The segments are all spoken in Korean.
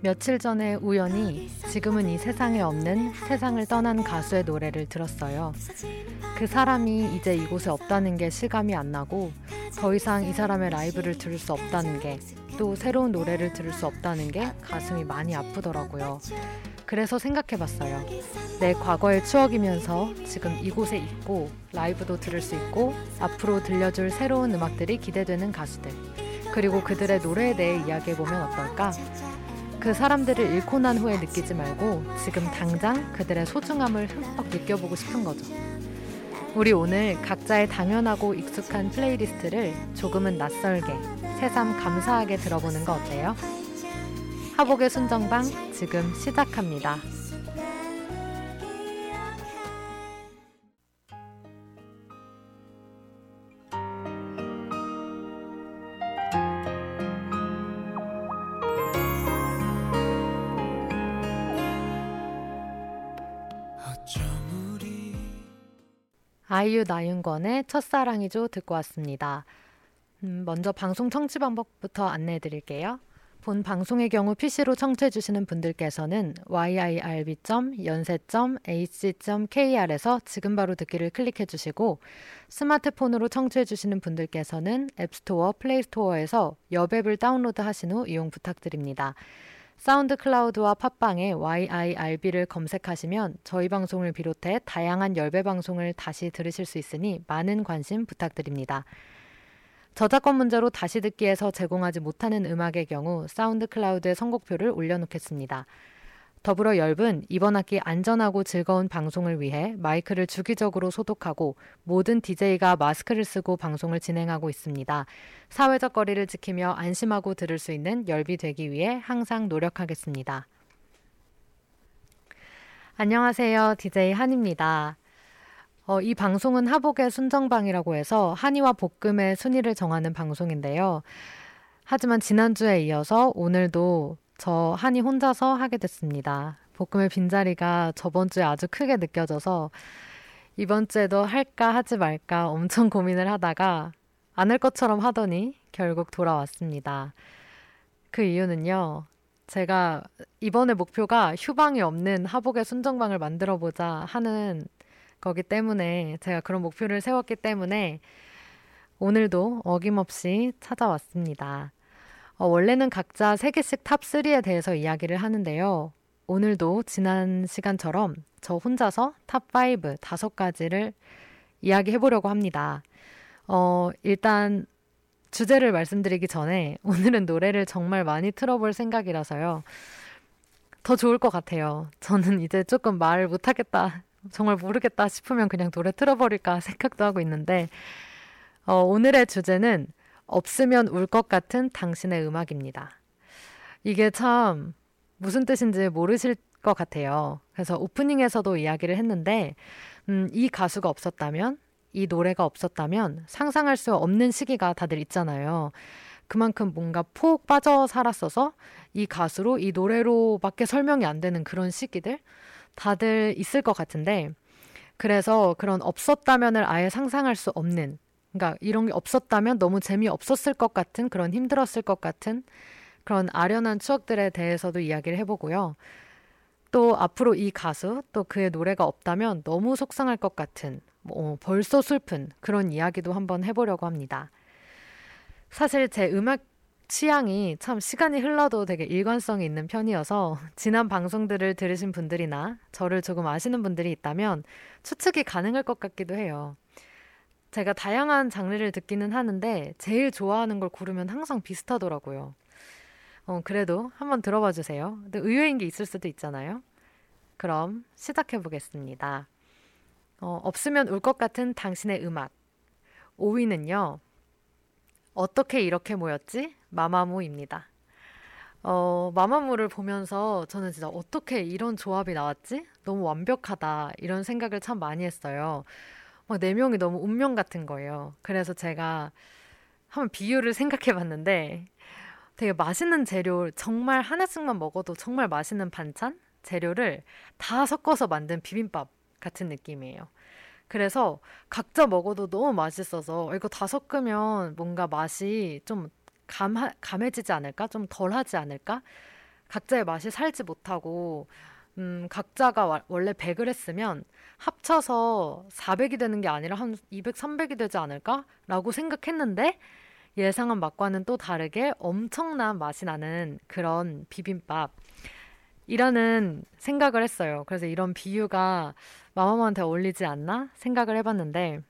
며칠 전에 우연히 지금은 이 세상에 없는 세상을 떠난 가수의 노래를 들었어요. 그 사람이 이제 이곳에 없다는 게 실감이 안 나고 더 이상 이 사람의 라이브를 들을 수 없다는 게 또 새로운 노래를 들을 수 없다는 게 가슴이 많이 아프더라고요. 그래서 생각해 봤어요. 내 과거의 추억이면서 지금 이곳에 있고 라이브도 들을 수 있고 앞으로 들려줄 새로운 음악들이 기대되는 가수들. 그리고 그들의 노래에 대해 이야기해 보면 어떨까? 그 사람들을 잃고 난 후에 느끼지 말고 지금 당장 그들의 소중함을 흠뻑 느껴보고 싶은 거죠. 우리 오늘 각자의 당연하고 익숙한 playlist를 조금은 낯설게 새삼 감사하게 들어보는 거 어때요? 하복의 순정방 지금 시작합니다. 아이유 나윤권의 첫사랑이죠 듣고 왔습니다. 음, 먼저 방송 청취 방법부터 안내해 드릴게요. 본 방송의 경우 PC로 청취해 주시는 분들께서는 yirb.yonsei.ac.kr에서 지금 바로 듣기를 클릭해 주시고 스마트폰으로 청취해 주시는 분들께서는 앱스토어, 플레이스토어에서 여앱을 다운로드 하신 후 이용 부탁드립니다. 사운드 클라우드와 팟빵에 YIRB를 검색하시면 저희 방송을 비롯해 다양한 열배 방송을 다시 들으실 수 있으니 많은 관심 부탁드립니다. 저작권 문제로 다시 듣기에서 제공하지 못하는 음악의 경우 사운드 클라우드에 선곡표를 올려놓겠습니다. 더불어 열분 이번 학기 안전하고 즐거운 방송을 위해 마이크를 주기적으로 소독하고 모든 DJ가 마스크를 쓰고 방송을 진행하고 있습니다. 사회적 거리를 지키며 안심하고 들을 수 있는 열비 되기 위해 항상 노력하겠습니다. 안녕하세요. DJ 한입니다. 어, 이 방송은 하복의 순정방이라고 해서 한이와 볶음의 순위를 정하는 방송인데요. 하지만 지난주에 이어서 오늘도 저 한이 혼자서 하게 됐습니다. 볶음의 빈자리가 저번 주에 아주 크게 느껴져서 이번 주에도 할까 하지 말까 엄청 고민을 하다가 안 할 것처럼 하더니 결국 돌아왔습니다. 그 이유는요. 제가 이번에 목표가 휴방이 없는 하복의 순정방을 만들어 보자 하는 거기 때문에 제가 그런 목표를 세웠기 때문에 오늘도 어김없이 찾아왔습니다. 어, 원래는 각자 3개씩 top 3에 대해서 이야기를 하는데요. 오늘도 지난 시간처럼 저 혼자서 top 5 다섯 가지를 이야기해 보려고 합니다. 어, 일단 주제를 말씀드리기 전에 오늘은 노래를 정말 많이 틀어볼 생각이라서요. 더 좋을 것 같아요. 저는 이제 조금 말을 못하겠다, 정말 모르겠다 싶으면 그냥 노래 틀어버릴까 생각도 하고 있는데, 어, 오늘의 주제는 없으면 울 것 같은 당신의 음악입니다. 이게 참 무슨 뜻인지 모르실 것 같아요. 그래서 오프닝에서도 이야기를 했는데, 음, 이 가수가 없었다면, 이 노래가 없었다면 상상할 수 없는 시기가 다들 있잖아요. 그만큼 뭔가 폭 빠져 살았어서 이 가수로 이 노래로밖에 설명이 안 되는 그런 시기들 다들 있을 것 같은데, 그래서 그런 없었다면을 아예 상상할 수 없는 그러니까 이런 게 없었다면 너무 재미없었을 것 같은 그런 힘들었을 것 같은 그런 아련한 추억들에 대해서도 이야기를 해보고요. 또 앞으로 이 가수 또 그의 노래가 없다면 너무 속상할 것 같은 뭐 벌써 슬픈 그런 이야기도 한번 해보려고 합니다. 사실 제 음악 취향이 참 시간이 흘러도 되게 일관성이 있는 편이어서 지난 방송들을 들으신 분들이나 저를 조금 아시는 분들이 있다면 추측이 가능할 것 같기도 해요. 제가 다양한 장르를 듣기는 하는데 제일 좋아하는 걸 고르면 항상 비슷하더라고요. 어, 그래도 한번 들어봐 주세요. 근데 의외인 게 있을 수도 있잖아요. 그럼 시작해 보겠습니다. 어, 없으면 울 것 같은 당신의 음악. 5위는요. 어떻게 이렇게 모였지? 마마무입니다. 어, 마마무를 보면서 저는 진짜 어떻게 이런 조합이 나왔지? 너무 완벽하다. 이런 생각을 참 많이 했어요. 막 네 명이 너무 운명 같은 거예요. 그래서 제가 한번 비유를 생각해 봤는데 되게 맛있는 재료 정말 하나씩만 먹어도 정말 맛있는 반찬 재료를 다 섞어서 만든 비빔밥 같은 느낌이에요. 그래서 각자 먹어도 너무 맛있어서 이거 다 섞으면 뭔가 맛이 좀 감, 감해지지 않을까? 좀 덜하지 않을까? 각자의 맛이 살지 못하고 음, 각자가 와, 원래 100을 했으면 합쳐서 400이 되는 게 아니라 한 200, 300이 되지 않을까라고 생각했는데 예상한 맛과는 또 다르게 엄청난 맛이 나는 그런 비빔밥. 이라는 생각을 했어요. 그래서 이런 비유가 마마무한테 어울리지 않나 생각을 해봤는데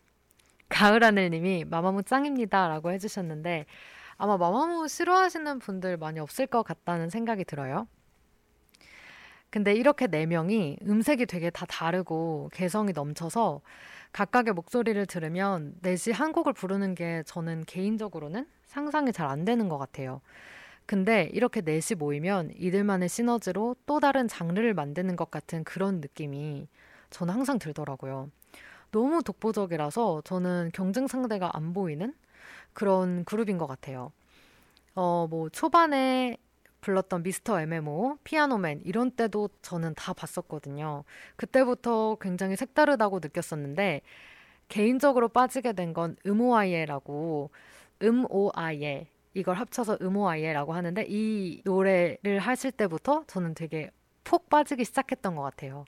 가을하늘님이 마마무 짱입니다라고 해주셨는데 아마 마마무 싫어하시는 분들 많이 없을 것 같다는 생각이 들어요. 근데 이렇게 네 명이 음색이 되게 다 다르고 개성이 넘쳐서 각각의 목소리를 들으면 넷이 한 곡을 부르는 게 저는 개인적으로는 상상이 잘 안 되는 것 같아요. 근데 이렇게 넷이 모이면 이들만의 시너지로 또 다른 장르를 만드는 것 같은 그런 느낌이 저는 항상 들더라고요. 너무 독보적이라서 저는 경쟁 상대가 안 보이는 그런 그룹인 것 같아요. 어, 뭐, 초반에 불렀던 미스터 MMO, 피아노맨, 이런 때도 저는 다 봤었거든요. 그때부터 굉장히 색다르다고 느꼈었는데, 개인적으로 빠지게 된 건 음오아이에라고, 음오아이에, 이걸 합쳐서 음오아이에라고 하는데 이 노래를 하실 때부터 저는 되게 폭 빠지기 시작했던 것 같아요.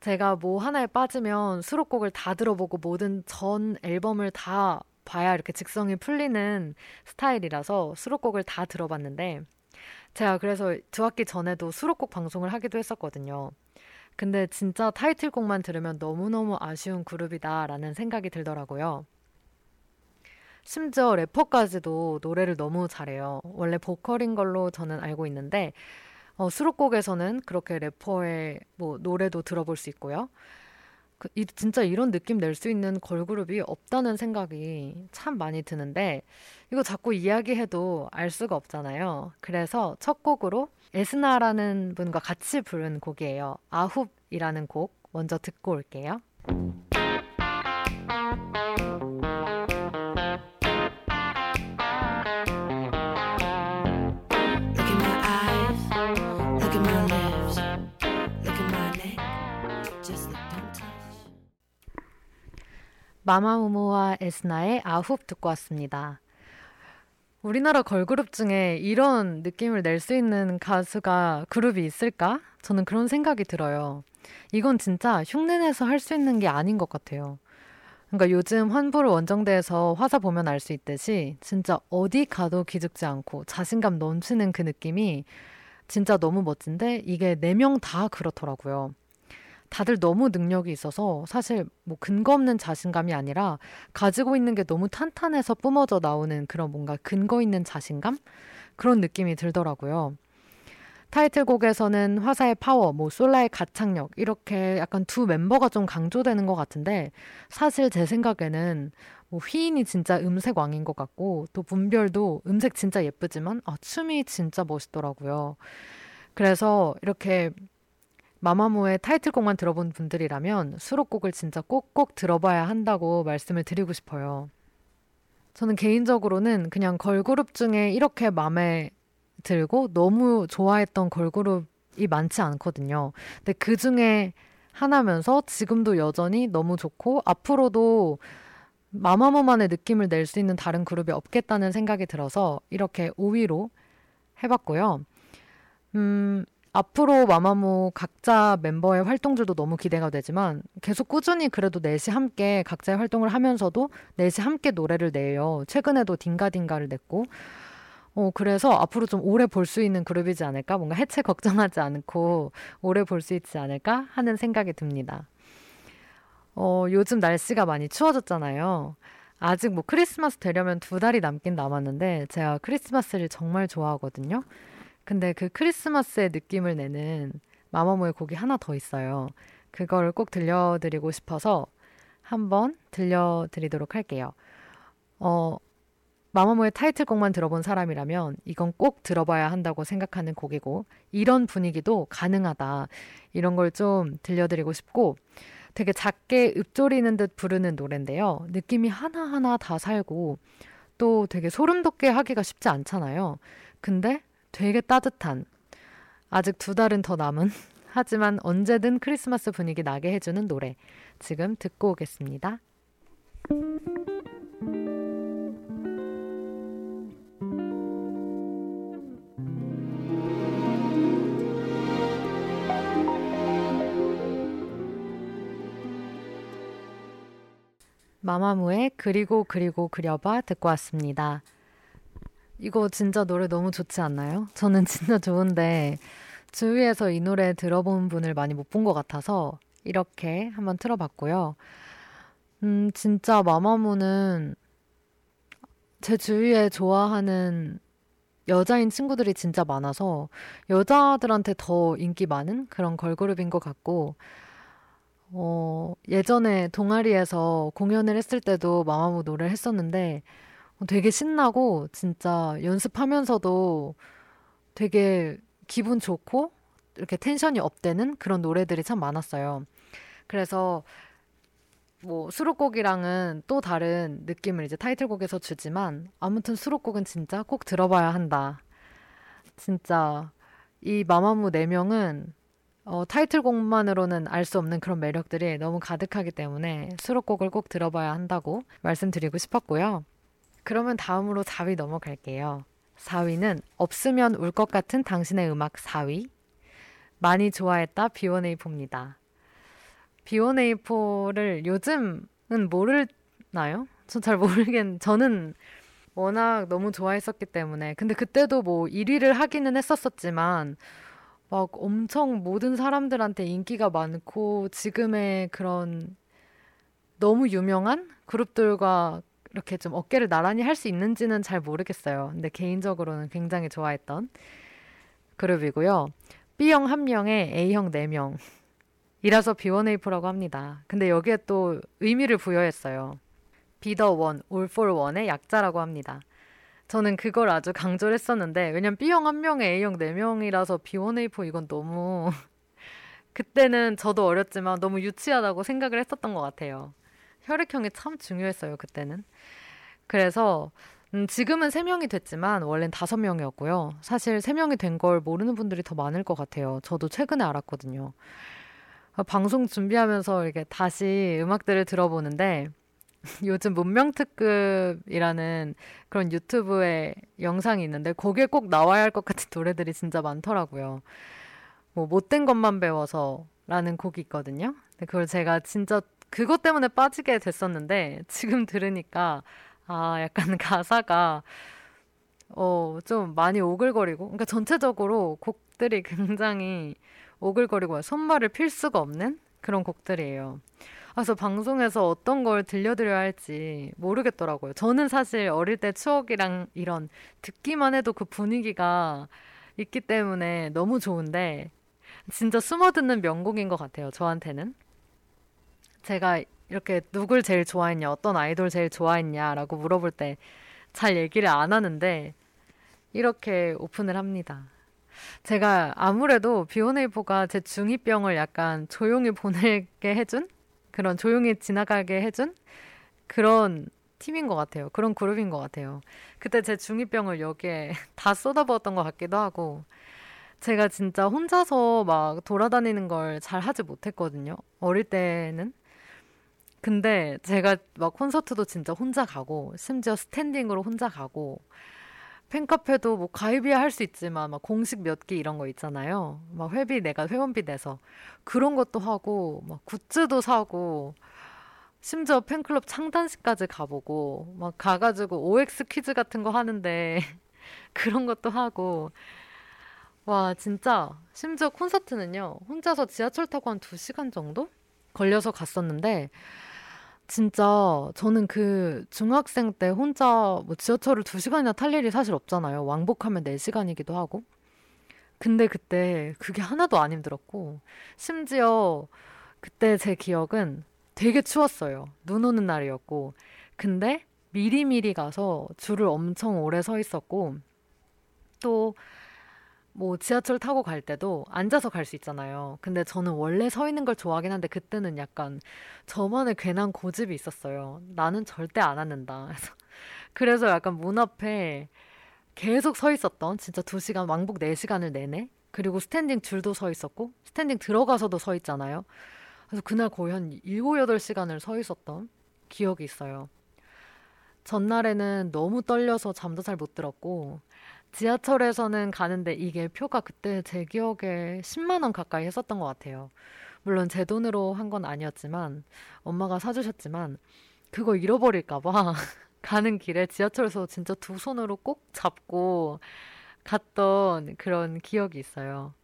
제가 뭐 하나에 빠지면 수록곡을 다 들어보고 모든 전 앨범을 다 봐야 이렇게 직성이 풀리는 스타일이라서 수록곡을 다 들어봤는데 제가 그래서 두 학기 전에도 수록곡 방송을 하기도 했었거든요. 근데 진짜 타이틀곡만 들으면 너무너무 아쉬운 그룹이다라는 생각이 들더라고요. 심지어 래퍼까지도 노래를 너무 잘해요. 원래 보컬인 걸로 저는 알고 있는데 어, 수록곡에서는 그렇게 래퍼의 뭐 노래도 들어볼 수 있고요. 그, 이, 진짜 이런 느낌 낼 수 있는 걸그룹이 없다는 생각이 참 많이 드는데 이거 자꾸 이야기해도 알 수가 없잖아요. 그래서 첫 곡으로 에스나라는 분과 같이 부른 곡이에요. 아홉이라는 곡 먼저 듣고 올게요. 마마무무와 에스나의 아홉 듣고 왔습니다. 우리나라 걸그룹 중에 이런 느낌을 낼 수 있는 가수가 그룹이 있을까? 저는 그런 생각이 들어요. 이건 진짜 흉내내서 할 수 있는 게 아닌 것 같아요. 그러니까 요즘 환불 원정대에서 화사 보면 알 수 있듯이 진짜 어디 가도 기죽지 않고 자신감 넘치는 그 느낌이 진짜 너무 멋진데 이게 네 명 다 그렇더라고요. 다들 너무 능력이 있어서 사실 뭐 근거 없는 자신감이 아니라 가지고 있는 게 너무 탄탄해서 뿜어져 나오는 그런 뭔가 근거 있는 자신감? 그런 느낌이 들더라고요. 타이틀곡에서는 화사의 파워, 뭐 솔라의 가창력 이렇게 약간 두 멤버가 좀 강조되는 것 같은데 사실 제 생각에는 뭐 휘인이 진짜 음색 왕인 것 같고 또 문별도 음색 진짜 예쁘지만 아 춤이 진짜 멋있더라고요. 그래서 이렇게 마마무의 타이틀곡만 들어본 분들이라면 수록곡을 진짜 꼭꼭 들어봐야 한다고 말씀을 드리고 싶어요. 저는 개인적으로는 그냥 걸그룹 중에 이렇게 마음에 들고 너무 좋아했던 걸그룹이 많지 않거든요. 근데 그 중에 하나면서 지금도 여전히 너무 좋고 앞으로도 마마무만의 느낌을 낼 수 있는 다른 그룹이 없겠다는 생각이 들어서 이렇게 5위로 해봤고요. 음, 앞으로 마마무 각자 멤버의 활동들도 너무 기대가 되지만 계속 꾸준히 그래도 넷이 함께 각자의 활동을 하면서도 넷이 함께 노래를 내요. 최근에도 딩가딩가를 냈고 어, 그래서 앞으로 좀 오래 볼 수 있는 그룹이지 않을까? 뭔가 해체 걱정하지 않고 오래 볼 수 있지 않을까? 하는 생각이 듭니다. 어, 요즘 날씨가 많이 추워졌잖아요. 아직 뭐 크리스마스 되려면 두 달이 남긴 남았는데 제가 크리스마스를 정말 좋아하거든요. 근데 그 크리스마스의 느낌을 내는 마마무의 곡이 하나 더 있어요. 그걸 꼭 들려드리고 싶어서 한번 들려드리도록 할게요. 어, 마마무의 타이틀곡만 들어본 사람이라면 이건 꼭 들어봐야 한다고 생각하는 곡이고 이런 분위기도 가능하다. 이런 걸 좀 들려드리고 싶고 되게 작게 읊조리는 듯 부르는 노래인데요. 느낌이 하나하나 다 살고 또 되게 소름 돋게 하기가 쉽지 않잖아요. 근데 되게 따뜻한 아직 두 달은 더 남은 하지만 언제든 크리스마스 분위기 나게 해주는 노래 지금 듣고 오겠습니다. 마마무의 그리고 그리고 그려봐 듣고 왔습니다. 이거 진짜 노래 너무 좋지 않나요? 저는 진짜 좋은데 주위에서 이 노래 들어본 분을 많이 못 본 것 같아서 이렇게 한번 틀어봤고요. 음, 진짜 마마무는 제 주위에 좋아하는 여자인 친구들이 진짜 많아서 여자들한테 더 인기 많은 그런 걸그룹인 것 같고, 어, 예전에 동아리에서 공연을 했을 때도 마마무 노래를 했었는데 되게 신나고 진짜 연습하면서도 되게 기분 좋고 이렇게 텐션이 업되는 그런 노래들이 참 많았어요. 그래서 뭐 수록곡이랑은 또 다른 느낌을 이제 타이틀곡에서 주지만 아무튼 수록곡은 진짜 꼭 들어봐야 한다. 진짜 이 마마무 4명은 어, 타이틀곡만으로는 알 수 없는 그런 매력들이 너무 가득하기 때문에 수록곡을 꼭 들어봐야 한다고 말씀드리고 싶었고요. 그러면 다음으로 4위 넘어갈게요. 4위는 없으면 울 것 같은 당신의 음악 4위. 많이 좋아했다 B1A4입니다. B1A4를 요즘은 모르나요? 전 잘 모르겠, 저는 워낙 너무 좋아했었기 때문에. 근데 그때도 뭐 1위를 하기는 했었었지만, 막 엄청 모든 사람들한테 인기가 많고, 지금의 그런 너무 유명한 그룹들과 이렇게 좀 어깨를 나란히 할 수 있는지는 잘 모르겠어요. 근데 개인적으로는 굉장히 좋아했던 그룹이고요. B형 1명에 A형 4명. 이라서 B1A4라고 합니다. 근데 여기에 또 의미를 부여했어요. 비더 원, 올 for one의 약자라고 합니다. 저는 그걸 아주 강조를 했었는데, 왜냐면 B형 1명에 A형 4명이라서 B1A4 이건 너무, 그때는 저도 어렸지만 너무 유치하다고 생각을 했었던 것 같아요. 혈액형이 참 중요했어요, 그때는. 그래서, 음, 지금은 3명이 됐지만, 원래는 5명이었고요. 사실 3명이 된 걸 모르는 분들이 더 많을 것 같아요. 저도 최근에 알았거든요. 아, 방송 준비하면서 이렇게 다시 음악들을 들어보는데, 요즘 문명특급이라는 그런 유튜브에 영상이 있는데, 거기에 꼭 나와야 할 것 같은 노래들이 진짜 많더라고요. 뭐, 못된 것만 배워서 라는 곡이 있거든요. 그걸 제가 진짜 그것 때문에 빠지게 됐었는데 지금 들으니까 아 약간 가사가 어 좀 많이 오글거리고 그러니까 전체적으로 곡들이 굉장히 오글거리고 손말을 필 수가 없는 그런 곡들이에요. 그래서 방송에서 어떤 걸 들려드려야 할지 모르겠더라고요. 저는 사실 어릴 때 추억이랑 이런 듣기만 해도 그 분위기가 있기 때문에 너무 좋은데 진짜 숨어듣는 명곡인 것 같아요. 저한테는. 제가 이렇게 누굴 제일 좋아했냐, 어떤 아이돌 제일 좋아했냐라고 물어볼 때 잘 얘기를 안 하는데 이렇게 오픈을 합니다. 제가 아무래도 비오네이포가 제 중2병을 약간 조용히 보내게 해준 그런 조용히 지나가게 해준 그런 팀인 것 같아요. 그런 그룹인 것 같아요. 그때 제 중2병을 여기에 다 쏟아부었던 것 같기도 하고 제가 진짜 혼자서 막 돌아다니는 걸 잘 하지 못했거든요. 어릴 때는. 근데 제가 막 콘서트도 진짜 혼자 가고, 심지어 스탠딩으로 혼자 가고, 팬카페도 뭐 가입이야 할 수 있지만, 막 공식 몇 개 이런 거 있잖아요. 막 회비 내가 회원비 내서. 그런 것도 하고, 막 굿즈도 사고, 심지어 팬클럽 창단식까지 가보고, 막 가가지고 OX 퀴즈 같은 거 하는데, 그런 것도 하고, 와, 진짜, 심지어 콘서트는요, 혼자서 지하철 타고 한 2시간 정도? 걸려서 갔었는데, 진짜 저는 그 중학생 때 혼자 뭐 지하철을 두 시간이나 탈 일이 사실 없잖아요. 왕복하면 네 시간이기도 하고. 근데 그때 그게 하나도 안 힘들었고, 심지어 그때 제 기억은 되게 추웠어요. 눈 오는 날이었고. 근데 미리미리 가서 줄을 엄청 오래 서 있었고, 또 뭐 지하철 타고 갈 때도 앉아서 갈 수 있잖아요. 근데 저는 원래 서 있는 걸 좋아하긴 한데 그때는 약간 저만의 괜한 고집이 있었어요. 나는 절대 안 앉는다. 그래서, 그래서 약간 문 앞에 계속 서 있었던 진짜 두시간 왕복 네시간을 내내 그리고 standing 줄도 서 있었고 standing 들어가서도 서 있잖아요. 그래서 그날 거의 한 7, 8시간을 서 있었던 기억이 있어요. 전날에는 너무 떨려서 잠도 잘 못 들었고 지하철에서는 가는데 이게 표가 그때 제 기억에 10만 원 가까이 했었던 것 같아요. 물론 제 돈으로 한 건 아니었지만 엄마가 사주셨지만 그거 잃어버릴까봐 가는 길에 지하철에서 진짜 두 손으로 꼭 잡고 갔던 그런 기억이 있어요.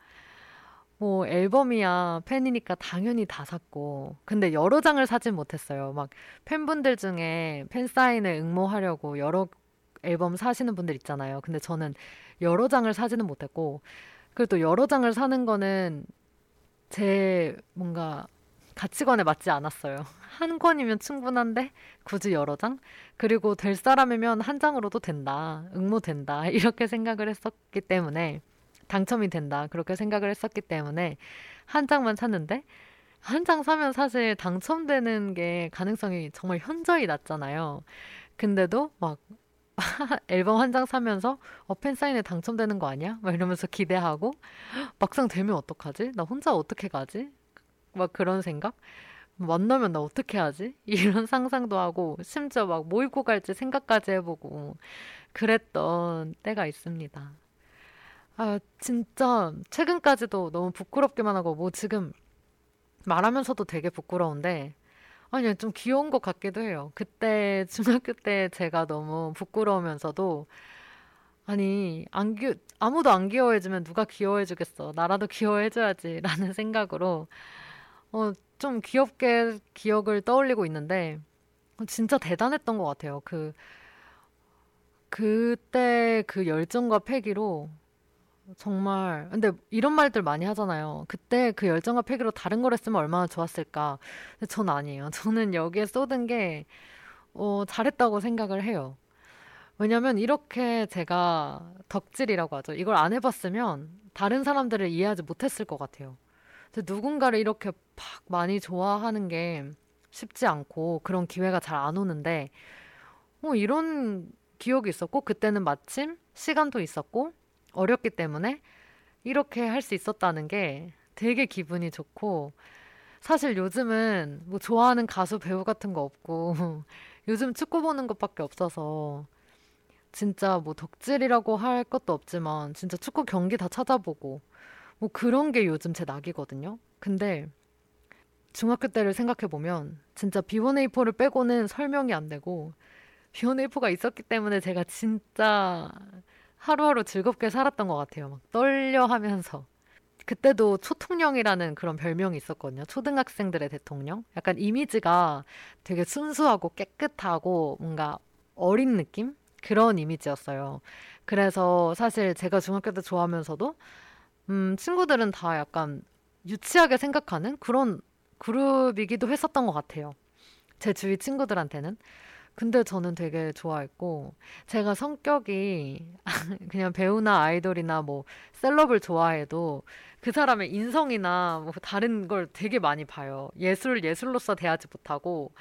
뭐 앨범이야 팬이니까 당연히 다 샀고 근데 여러 장을 사진 못했어요. 막 팬분들 중에 팬 사인을 응모하려고 여러 앨범 사시는 분들 있잖아요. 근데 저는 여러 장을 사지는 못했고 그리고 또 여러 장을 사는 거는 제 뭔가 가치관에 맞지 않았어요. 한 권이면 충분한데 굳이 여러 장? 그리고 될 사람이면 한 장으로도 된다. 응모된다. 이렇게 생각을 했었기 때문에 당첨이 된다. 그렇게 생각을 했었기 때문에 한 장만 샀는데 한 장 사면 사실 당첨되는 게 가능성이 정말 현저히 낮잖아요. 근데도 막 앨범 한 장 사면서 어, 팬사인회 당첨되는 거 아니야? 막 이러면서 기대하고 막상 되면 어떡하지? 나 혼자 어떻게 가지? 막 그런 생각? 만나면 나 어떻게 하지? 이런 상상도 하고 심지어 막 뭐 입고 갈지 생각까지 해보고 그랬던 때가 있습니다. 아, 진짜 최근까지도 너무 부끄럽기만 하고 뭐 지금 말하면서도 되게 부끄러운데 아니 좀 귀여운 것 같기도 해요. 그때 중학교 때 제가 너무 부끄러우면서도 아니 안 귀, 아무도 안 귀여워해주면 누가 귀여워해주겠어. 나라도 귀여워해줘야지 라는 생각으로 어, 좀 귀엽게 기억을 떠올리고 있는데 진짜 대단했던 것 같아요. 그 그때 그 열정과 패기로 정말 근데 이런 말들 많이 하잖아요. 그때 그 열정과 패기로 다른 걸 했으면 얼마나 좋았을까. 근데 전 아니에요. 저는 여기에 쏟은 게 어, 잘했다고 생각을 해요. 왜냐면 이렇게 제가 덕질이라고 하죠. 이걸 안 해봤으면 다른 사람들을 이해하지 못했을 것 같아요. 누군가를 이렇게 막 많이 좋아하는 게 쉽지 않고 그런 기회가 잘 안 오는데 어, 이런 기억이 있었고 그때는 마침 시간도 있었고 어렵기 때문에 이렇게 할 수 있었다는 게 되게 기분이 좋고 사실 요즘은 뭐 좋아하는 가수 배우 같은 거 없고 요즘 축구 보는 것밖에 없어서 진짜 뭐 덕질이라고 할 것도 없지만 진짜 축구 경기 다 찾아보고 뭐 그런 게 요즘 제 낙이거든요. 근데 중학교 때를 생각해 보면 진짜 B1A4를 빼고는 설명이 안 되고 B1A4가 있었기 때문에 제가 진짜 하루하루 즐겁게 살았던 것 같아요. 막 떨려 하면서. 그때도 초통령이라는 그런 별명이 있었거든요. 초등학생들의 대통령. 약간 이미지가 되게 순수하고 깨끗하고 뭔가 어린 느낌? 그런 이미지였어요. 그래서 사실 제가 중학교 때 좋아하면서도, 음, 친구들은 다 약간 유치하게 생각하는 그런 그룹이기도 했었던 것 같아요. 제 주위 친구들한테는. 근데 저는 되게 좋아했고 제가 성격이 그냥 배우나 아이돌이나 뭐 셀럽을 좋아해도 그 사람의 인성이나 뭐 다른 걸 되게 많이 봐요. 예술 예술로서 대하지 못하고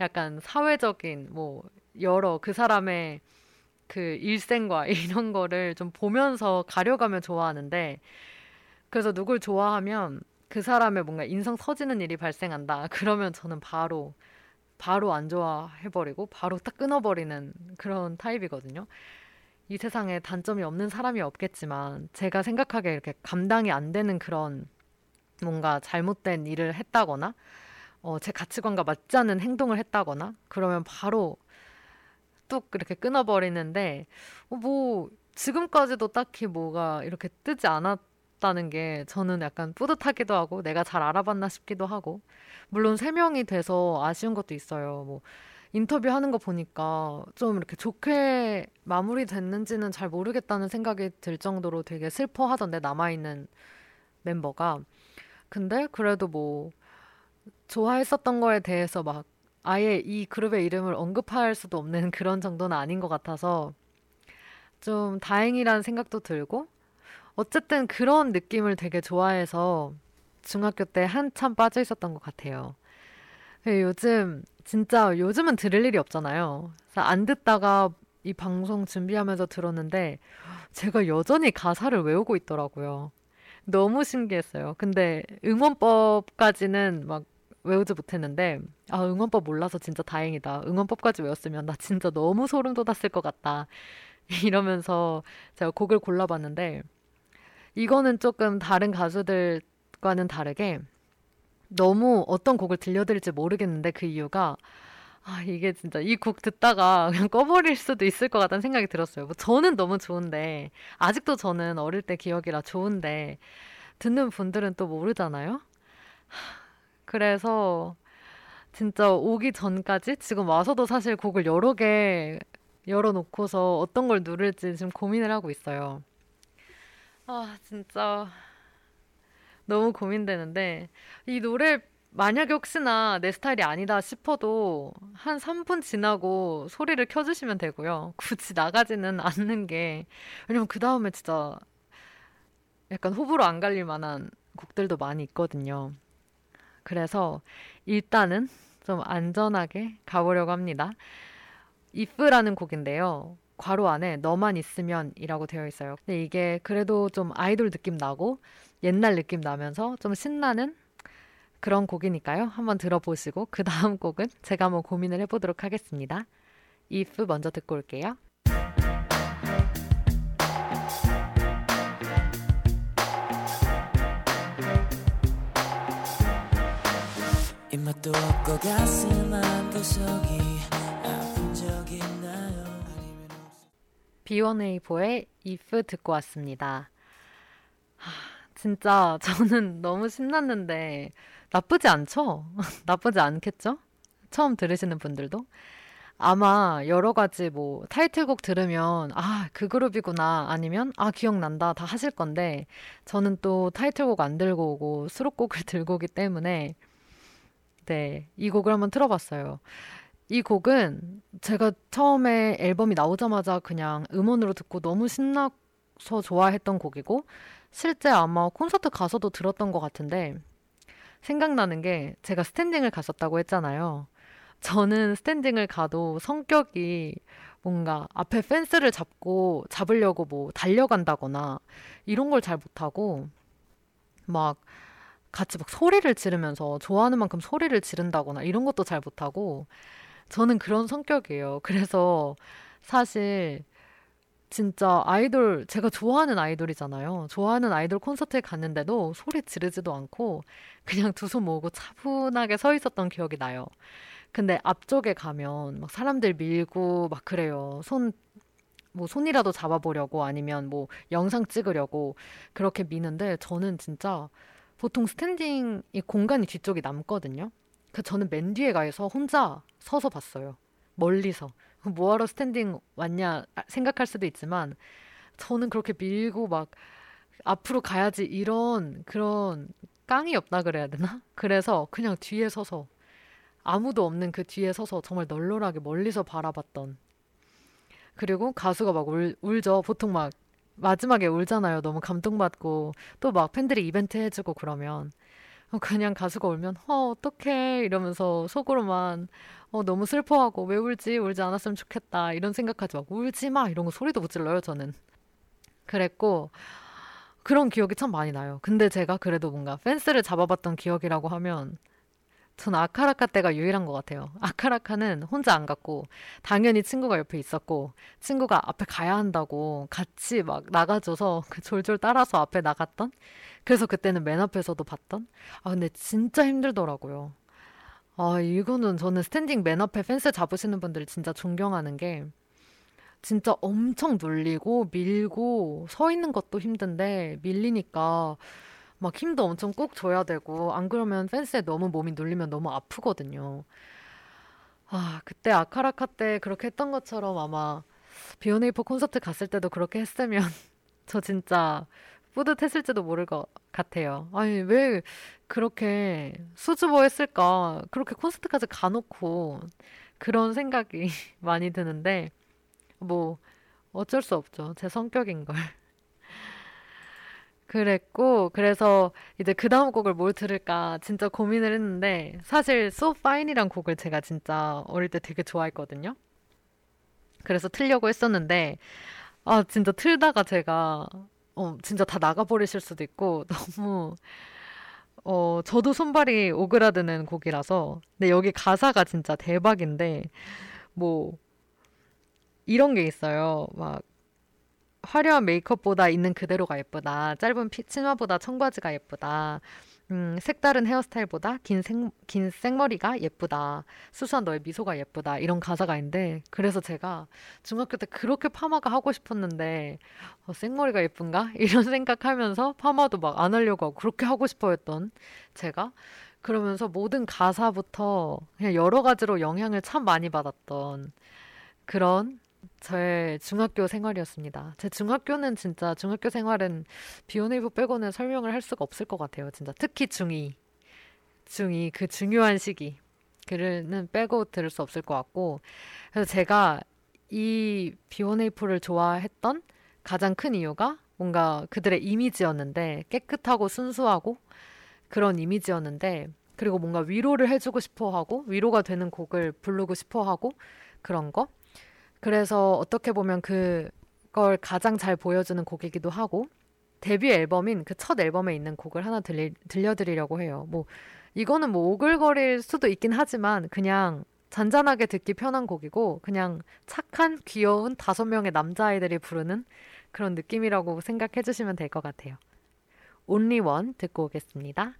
약간 사회적인 뭐 여러 그 사람의 그 일생과 이런 거를 좀 보면서 가려가면 좋아하는데 그래서 누굴 좋아하면 그 사람의 뭔가 인성 서지는 일이 발생한다. 그러면 저는 바로 바로 안 좋아해버리고 바로 딱 끊어버리는 그런 타입이거든요. 이 세상에 단점이 없는 사람이 없겠지만 제가 생각하기에 이렇게 감당이 안 되는 그런 뭔가 잘못된 일을 했다거나 어, 제 가치관과 맞지 않는 행동을 했다거나 그러면 바로 뚝 이렇게 끊어버리는데 어, 뭐 지금까지도 딱히 뭐가 이렇게 뜨지 않았 다는 게 저는 약간 뿌듯하기도 하고 내가 잘 알아봤나 싶기도 하고 물론 세 명이 돼서 아쉬운 것도 있어요. 뭐 인터뷰 하는 거 보니까 좀 이렇게 좋게 마무리됐는지는 잘 모르겠다는 생각이 들 정도로 되게 슬퍼하던데 남아있는 멤버가. 근데 그래도 뭐 좋아했었던 거에 대해서 막 아예 이 그룹의 이름을 언급할 수도 없는 그런 정도는 아닌 것 같아서 좀 다행이라는 생각도 들고 어쨌든 그런 느낌을 되게 좋아해서 중학교 때 한참 빠져 있었던 것 같아요. 네, 요즘 진짜 요즘은 들을 일이 없잖아요. 안 듣다가 이 방송 준비하면서 들었는데 제가 여전히 가사를 외우고 있더라고요. 너무 신기했어요. 근데 응원법까지는 막 외우지 못했는데 아 응원법 몰라서 진짜 다행이다. 응원법까지 외웠으면 나 진짜 너무 소름 돋았을 것 같다. 이러면서 제가 곡을 골라봤는데 이거는 조금 다른 가수들 과는 다르게 너무 어떤 곡을 들려드릴지 모르겠는데 그 이유가 아, 이게 진짜 이 곡 듣다가 그냥 꺼버릴 수도 있을 것 같다는 생각이 들었어요. 뭐 저는 너무 좋은데, 아직도 저는 어릴 때 기억이라 좋은데, 듣는 분들은 또 모르잖아요? 그래서 진짜 오기 전까지 지금 와서도 사실 곡을 여러 개 열어놓고서 어떤 걸 누를지 지금 고민을 하고 있어요. 아, 진짜 너무 고민되는데, 이 노래 만약에 혹시나 내 스타일이 아니다 싶어도 한 3분 지나고 소리를 켜주시면 되고요. 굳이 나가지는 않는 게, 왜냐면 그 다음에 진짜 약간 호불호 안 갈릴 만한 곡들도 많이 있거든요. 그래서 일단은 좀 안전하게 가보려고 합니다. if라는 곡인데요. 괄호 안에 너만 있으면이라고 되어 있어요. 근데 이게 그래도 좀 아이돌 느낌 나고 옛날 느낌 나면서 좀 신나는 그런 곡이니까요. 한번 들어보시고 그 다음 곡은 제가 한번 고민을 해보도록 하겠습니다. if 먼저 듣고 올게요. 입맛도 없고 가슴 한 구석이 B1A4의 if 듣고 왔습니다. 하, 진짜 저는 너무 신났는데 나쁘지 않죠? 나쁘지 않겠죠? 처음 들으시는 분들도? 아마 여러 가지 뭐 타이틀곡 들으면 아, 그 그룹이구나 아니면 아, 기억난다 다 하실 건데 저는 또 타이틀곡 안 들고 오고 수록곡을 들고 오기 때문에 네, 이 곡을 한번 틀어봤어요. 이 곡은 제가 처음에 앨범이 나오자마자 그냥 음원으로 듣고 너무 신나서 좋아했던 곡이고 실제 아마 콘서트 가서도 들었던 것 같은데 생각나는 게 제가 스탠딩을 갔었다고 했잖아요. 저는 스탠딩을 가도 성격이 뭔가 앞에 펜스를 잡고 잡으려고 뭐 달려간다거나 이런 걸 잘 못하고 막 같이 막 소리를 지르면서 좋아하는 만큼 소리를 지른다거나 이런 것도 잘 못하고 저는 그런 성격이에요. 그래서 사실 진짜 아이돌, 제가 좋아하는 아이돌이잖아요. 좋아하는 아이돌 콘서트에 갔는데도 소리 지르지도 않고 그냥 두 손 모으고 차분하게 서 있었던 기억이 나요. 근데 앞쪽에 가면 막 사람들 밀고 막 그래요. 손, 뭐 손이라도 잡아보려고 아니면 뭐 영상 찍으려고 그렇게 미는데 저는 진짜 보통 standing 이 공간이 뒤쪽이 남거든요. 그 저는 맨 뒤에 가서 혼자 서서 봤어요. 멀리서. 뭐하러 standing 왔냐 생각할 수도 있지만 저는 그렇게 밀고 막 앞으로 가야지 이런 그런 깡이 없다 그래야 되나? 그래서 그냥 뒤에 서서 아무도 없는 그 뒤에 서서 정말 널널하게 멀리서 바라봤던 그리고 가수가 막 울, 울죠. 보통 막 마지막에 울잖아요. 너무 감동받고 또 막 팬들이 이벤트 해주고 그러면 그냥 가수가 울면 어 어떡해 이러면서 속으로만 어 너무 슬퍼하고 왜 울지? 울지 않았으면 좋겠다 이런 생각하지 막 울지 마 이런 거 소리도 못 질러요 저는. 그랬고 그런 기억이 참 많이 나요. 근데 제가 그래도 뭔가 펜스를 잡아봤던 기억이라고 하면 전 아카라카 때가 유일한 것 같아요. 아카라카는 혼자 안 갔고, 당연히 친구가 옆에 있었고, 친구가 앞에 가야 한다고 같이 막 나가줘서 그 졸졸 따라서 앞에 나갔던? 그래서 그때는 맨 앞에서도 봤던? 아, 근데 진짜 힘들더라고요. 아, 이거는 저는 스탠딩 맨 앞에 펜스 잡으시는 분들 진짜 존경하는 게, 진짜 엄청 눌리고 밀고 서 있는 것도 힘든데 밀리니까 막 힘도 엄청 꾹 줘야 되고 안 그러면 펜스에 너무 몸이 눌리면 너무 아프거든요. 아 그때 아카라카 때 그렇게 했던 것처럼 아마 비오네이퍼 콘서트 갔을 때도 그렇게 했으면 저 진짜 뿌듯했을지도 모를 것 같아요. 아니 왜 그렇게 수줍어 했을까? 그렇게 콘서트까지 가놓고 그런 생각이 많이 드는데 뭐 어쩔 수 없죠. 제 성격인 걸. 그랬고 그래서 이제 그 다음 곡을 뭘 들을까 진짜 고민을 했는데 사실 So Fine이란 곡을 제가 진짜 어릴 때 되게 좋아했거든요. 그래서 틀려고 했었는데 아 진짜 틀다가 제가 어 진짜 다 나가버리실 수도 있고 너무 어 저도 손발이 오그라드는 곡이라서 근데 여기 가사가 진짜 대박인데 뭐 이런 게 있어요. 막 화려한 메이크업보다 있는 그대로가 예쁘다. 짧은 피, 치마보다 청바지가 예쁘다. 음, 색다른 헤어스타일보다 긴, 생, 긴 생머리가 예쁘다. 수수한 너의 미소가 예쁘다. 이런 가사가 있는데, 그래서 제가 중학교 때 그렇게 파마가 하고 싶었는데, 어, 생머리가 예쁜가? 이런 생각하면서 파마도 막 안 하려고 하고, 그렇게 하고 싶어 했던 제가, 그러면서 모든 가사부터 그냥 여러 가지로 영향을 참 많이 받았던 그런 저의 중학교 생활이었습니다. 제 중학교는 진짜 중학교 생활은 비오네이브 빼고는 설명을 할 수가 없을 것 같아요. 진짜 특히 중2, 중2 그 중요한 시기 그는 빼고 들을 수 없을 것 같고 그래서 제가 이 비오네이프를 좋아했던 가장 큰 이유가 뭔가 그들의 이미지였는데 깨끗하고 순수하고 그런 이미지였는데 그리고 뭔가 위로를 해주고 싶어 하고 위로가 되는 곡을 부르고 싶어 하고 그런 거 그래서 어떻게 보면 그걸 가장 잘 보여주는 곡이기도 하고 데뷔 앨범인 그 첫 앨범에 있는 곡을 하나 들리, 들려드리려고 해요. 뭐 이거는 뭐 오글거릴 수도 있긴 하지만 그냥 잔잔하게 듣기 편한 곡이고 그냥 착한 귀여운 다섯 명의 남자아이들이 부르는 그런 느낌이라고 생각해 주시면 될 것 같아요. Only One 듣고 오겠습니다.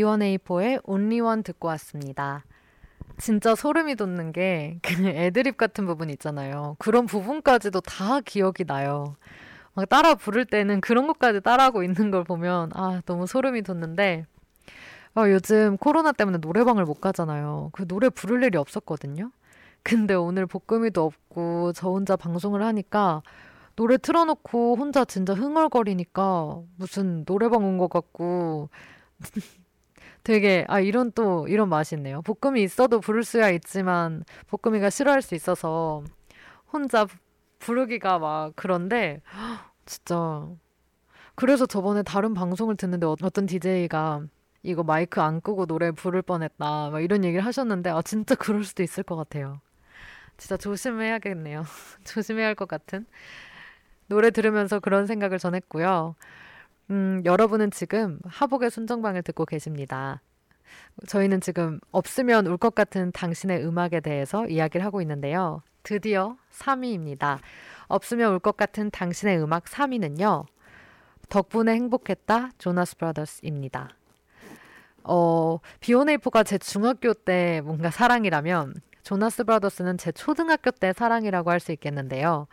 B1A4의 Only One 듣고 왔습니다. 진짜 소름이 돋는 게 그 애드립 같은 부분 있잖아요. 그런 부분까지도 다 기억이 나요. 막 따라 부를 때는 그런 것까지 따라하고 있는 걸 보면 아 너무 소름이 돋는데 아, 요즘 코로나 때문에 노래방을 못 가잖아요. 그 노래 부를 일이 없었거든요. 근데 오늘 볶음이도 없고 저 혼자 방송을 하니까 노래 틀어놓고 혼자 진짜 흥얼거리니까 무슨 노래방 온 것 같고 되게 아 이런 또 이런 맛이 있네요. 볶음이 있어도 부를 수야 있지만 볶음이가 싫어할 수 있어서 혼자 부르기가 막 그런데 진짜 그래서 저번에 다른 방송을 듣는데 어, 어떤 DJ가 이거 마이크 안 끄고 노래 부를 뻔했다 막 이런 얘기를 하셨는데 아 진짜 그럴 수도 있을 것 같아요. 진짜 조심해야겠네요. 조심해야 할 것 같은 노래 들으면서 그런 생각을 전했고요. 음, 여러분은 지금 하복의 순정방을 듣고 계십니다. 저희는 지금 없으면 울 것 같은 당신의 음악에 대해서 이야기를 하고 있는데요. 드디어 3위입니다. 없으면 울 것 같은 당신의 음악 3위는요. 덕분에 행복했다 조나스 브라더스입니다. 어, 비오네이프가 제 중학교 때 뭔가 사랑이라면 조나스 브라더스는 제 초등학교 때 사랑이라고 할 수 있겠는데요.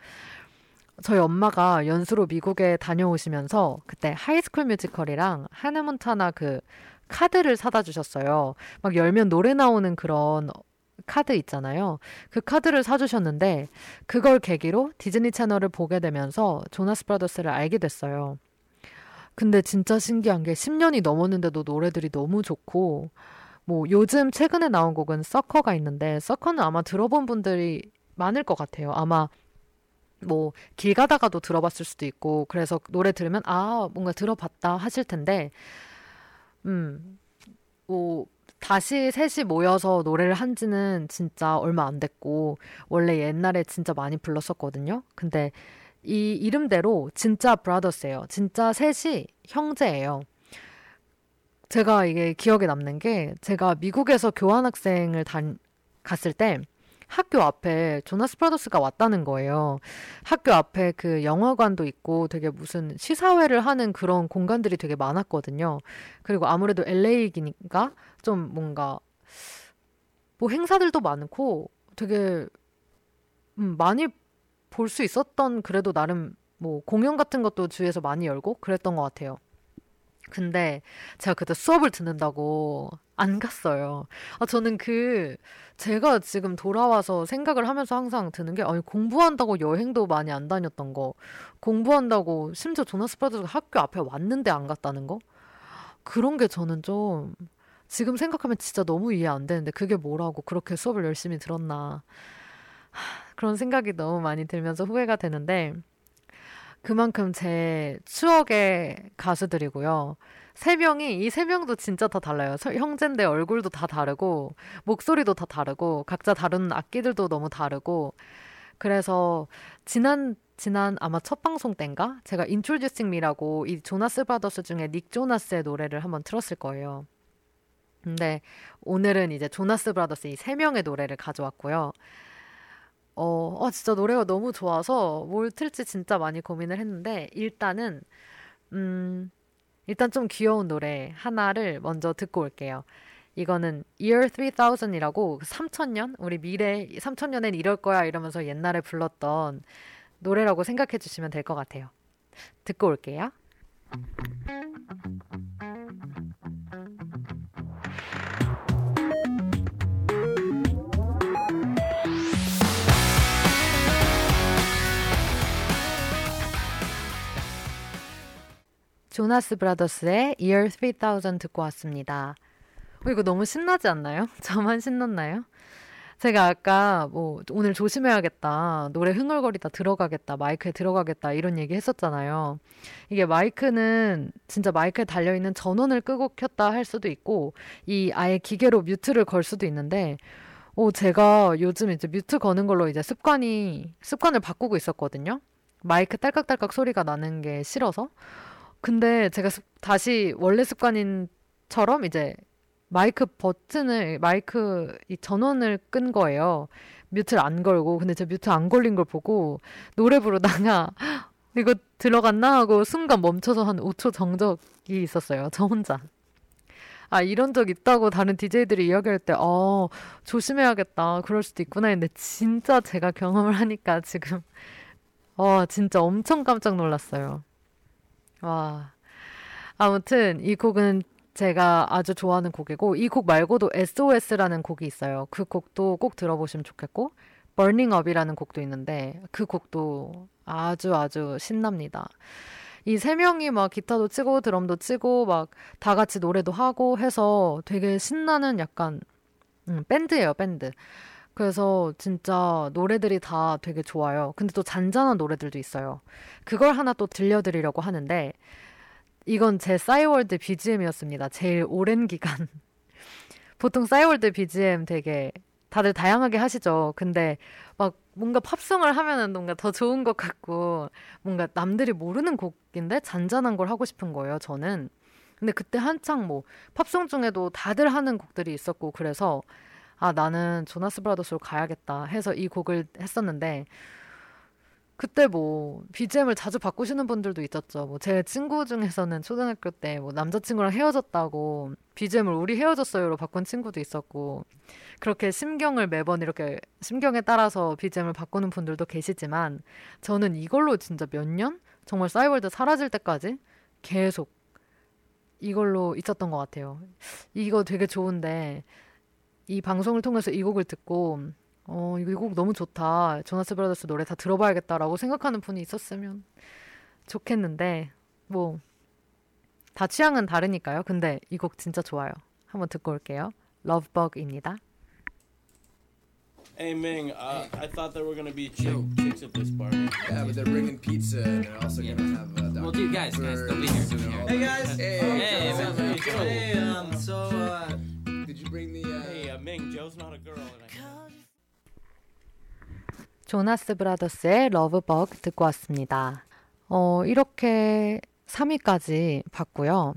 저희 엄마가 연수로 미국에 다녀오시면서 그때 High School Musical이랑 Hannah Montana 그 카드를 사다 주셨어요. 막 열면 노래 나오는 그런 카드 있잖아요. 그 카드를 사주셨는데 그걸 계기로 디즈니 채널을 보게 되면서 조나스 브라더스를 알게 됐어요. 근데 진짜 신기한 게 10년이 넘었는데도 노래들이 너무 좋고 뭐 요즘 최근에 나온 곡은 Sucker가 있는데 Sucker는 아마 들어본 분들이 많을 것 같아요. 아마 뭐 길 가다가도 들어봤을 수도 있고 그래서 노래 들으면 아 뭔가 들어봤다 하실 텐데 음뭐 다시 셋이 모여서 노래를 한 지는 진짜 얼마 안 됐고 원래 옛날에 진짜 많이 불렀었거든요. 근데 이 이름대로 진짜 브라더스예요. 진짜 셋이 형제예요. 제가 이게 기억에 남는 게 제가 미국에서 교환학생을 다 갔을 때 학교 앞에 조나스 브라더스가 왔다는 거예요. 학교 앞에 그 영화관도 있고 되게 무슨 시사회를 하는 그런 공간들이 되게 많았거든요. 그리고 아무래도 LA기니까 좀 뭔가 뭐 행사들도 많고 되게 음, 많이 볼 수 있었던 그래도 나름 뭐 공연 같은 것도 주위에서 많이 열고 그랬던 것 같아요. 근데 제가 그때 수업을 듣는다고 안 갔어요. 아, 저는 그, 제가 지금 돌아와서 생각을 하면서 항상 드는 게, 아니, 공부한다고 여행도 많이 안 다녔던 거, 공부한다고 심지어 조나스 브라더스가 학교 앞에 왔는데 안 갔다는 거? 그런 게 저는 좀, 지금 생각하면 진짜 너무 이해 안 되는데, 그게 뭐라고 그렇게 수업을 열심히 들었나. 그런 생각이 너무 많이 들면서 후회가 되는데, 그만큼 제 추억의 가수들이고요. 세 명이 이 세 명도 진짜 다 달라요. 형제인데 얼굴도 다 다르고 목소리도 다 다르고 각자 다른 악기들도 너무 다르고 그래서 지난 지난 아마 첫 방송 때인가 제가 Introducing Me라고 이 조나스 브라더스 중에 닉 조나스의 노래를 한번 틀었을 거예요. 근데 오늘은 이제 조나스 브라더스 이 세 명의 노래를 가져왔고요. 어, 어, 진짜 노래가 너무 좋아서 뭘 틀지 진짜 많이 고민을 했는데 일단은 음, 일단 좀 귀여운 노래 하나를 먼저 듣고 올게요. 이거는 Year 3000이라고 3000년? 우리 미래 3000년엔 이럴 거야 이러면서 옛날에 불렀던 노래라고 생각해 주시면 될 것 같아요. 듣고 올게요. 조나스 브라더스의 Year 3000 듣고 왔습니다. 어, 이거 너무 신나지 않나요? 저만 신났나요? 제가 아까 뭐 오늘 조심해야겠다. 노래 흥얼거리다 들어가겠다. 마이크에 들어가겠다. 이런 얘기 했었잖아요. 이게 마이크는 진짜 마이크에 달려 있는 전원을 끄고 켰다 할 수도 있고, 이 아예 기계로 뮤트를 걸 수도 있는데, 오, 제가 요즘 이제 뮤트 거는 걸로 이제 습관이, 습관을 바꾸고 있었거든요. 마이크 딸깍딸깍 소리가 나는 게 싫어서. 근데 제가 다시 원래 습관인처럼 이제 마이크 버튼을 마이크 이 전원을 끈 거예요. 뮤트를 안 걸고 근데 제 뮤트 안 걸린 걸 보고 노래 부르다가 이거 들어갔나 하고 순간 멈춰서 한 5초 정적이 있었어요. 저 혼자. 아, 이런 적 있다고 다른 DJ들이 이야기할 때, 어, 조심해야겠다. 그럴 수도 있구나 했는데, 진짜 제가 경험을 하니까 지금, 어, 진짜 엄청 깜짝 놀랐어요. 와. 아무튼 이 곡은 제가 아주 좋아하는 곡이고 이 곡 말고도 SOS라는 곡이 있어요. 그 곡도 꼭 들어보시면 좋겠고 Burning Up이라는 곡도 있는데 그 곡도 아주 아주 신납니다. 이 세 명이 막 기타도 치고 드럼도 치고 막 다 같이 노래도 하고 해서 되게 신나는 약간 음, 밴드예요, 밴드. 그래서 진짜 노래들이 다 되게 좋아요. 근데 또 잔잔한 노래들도 있어요. 그걸 하나 또 들려드리려고 하는데, 이건 제 싸이월드 BGM이었습니다. 제일 오랜 기간. 보통 싸이월드 BGM 되게 다들 다양하게 하시죠. 근데 막 뭔가 팝송을 하면은 뭔가 더 좋은 것 같고, 뭔가 남들이 모르는 곡인데 잔잔한 걸 하고 싶은 거예요, 저는. 근데 그때 한창 뭐 팝송 중에도 다들 하는 곡들이 있었고, 그래서 아, 나는 조나스 브라더스로 가야겠다 해서 이 곡을 했었는데, 그때 뭐, BGM을 자주 바꾸시는 분들도 있었죠. 뭐, 제 친구 중에서는 초등학교 때 뭐, 남자친구랑 헤어졌다고 BGM을 우리 헤어졌어요로 바꾼 친구도 있었고, 그렇게 심경을 매번 이렇게, 심경에 따라서 BGM을 바꾸는 분들도 계시지만, 저는 이걸로 진짜 몇 년? 정말 싸이월드 사라질 때까지 계속 이걸로 있었던 것 같아요. 이거 되게 좋은데, 이 방송을 통해서 이 곡을 듣고 어, 이거 이곡 너무 좋다. 조나스 브라더스 노래 다 들어봐야겠다라고 생각하는 분이 있었으면 좋겠는데 뭐 다 취향은 다르니까요. 근데 이 곡 진짜 좋아요. 한번 듣고 올게요. 러브버그입니다. Hey Ming, uh, I thought there were gonna be chick, chicks at this party. Yeah, but they're bringing pizza and they're also Yeah. gonna have. Uh, Well, dude, guys, guys, don't be here, don't be here. Hey guys. Hey, Hey, up, man. man? Hey, um, so, uh, bring the? Uh, Hey, uh, Ming, Joe's not a girl. And I... 조나스 브라더스의 러브버그 듣고 왔습니다. 어, 이렇게 3위까지 봤고요.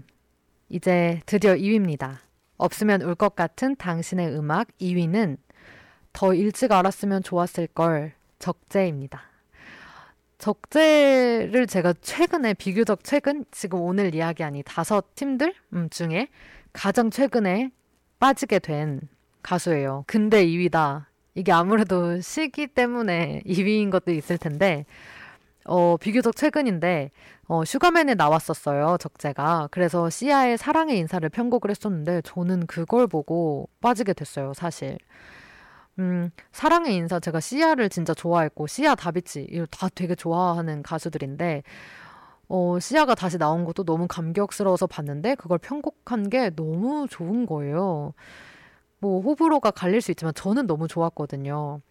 이제 드디어 2위입니다. 없으면 울 것 같은 당신의 음악 2위는 더 일찍 알았으면 좋았을 걸 적재입니다. 적재를 제가 최근에 비교적 최근 지금 오늘 이야기한 이 다섯 팀들 음, 중에 가장 최근에 빠지게 된 가수예요. 근데 2위다. 이게 아무래도 시기 때문에 2위인 것도 있을 텐데 어, 비교적 최근인데 어, 슈가맨에 나왔었어요. 적재가. 그래서 시아의 사랑의 인사를 편곡을 했었는데 저는 그걸 보고 빠지게 됐어요. 사실. 음, 사랑의 인사 제가 시아를 진짜 좋아했고 시아 다비치 다 되게 좋아하는 가수들인데 어, 시아가 다시 나온 것도 너무 감격스러워서 봤는데 그걸 편곡한 게 너무 좋은 거예요. 뭐 호불호가 갈릴 수 있지만 저는 너무 좋았거든요.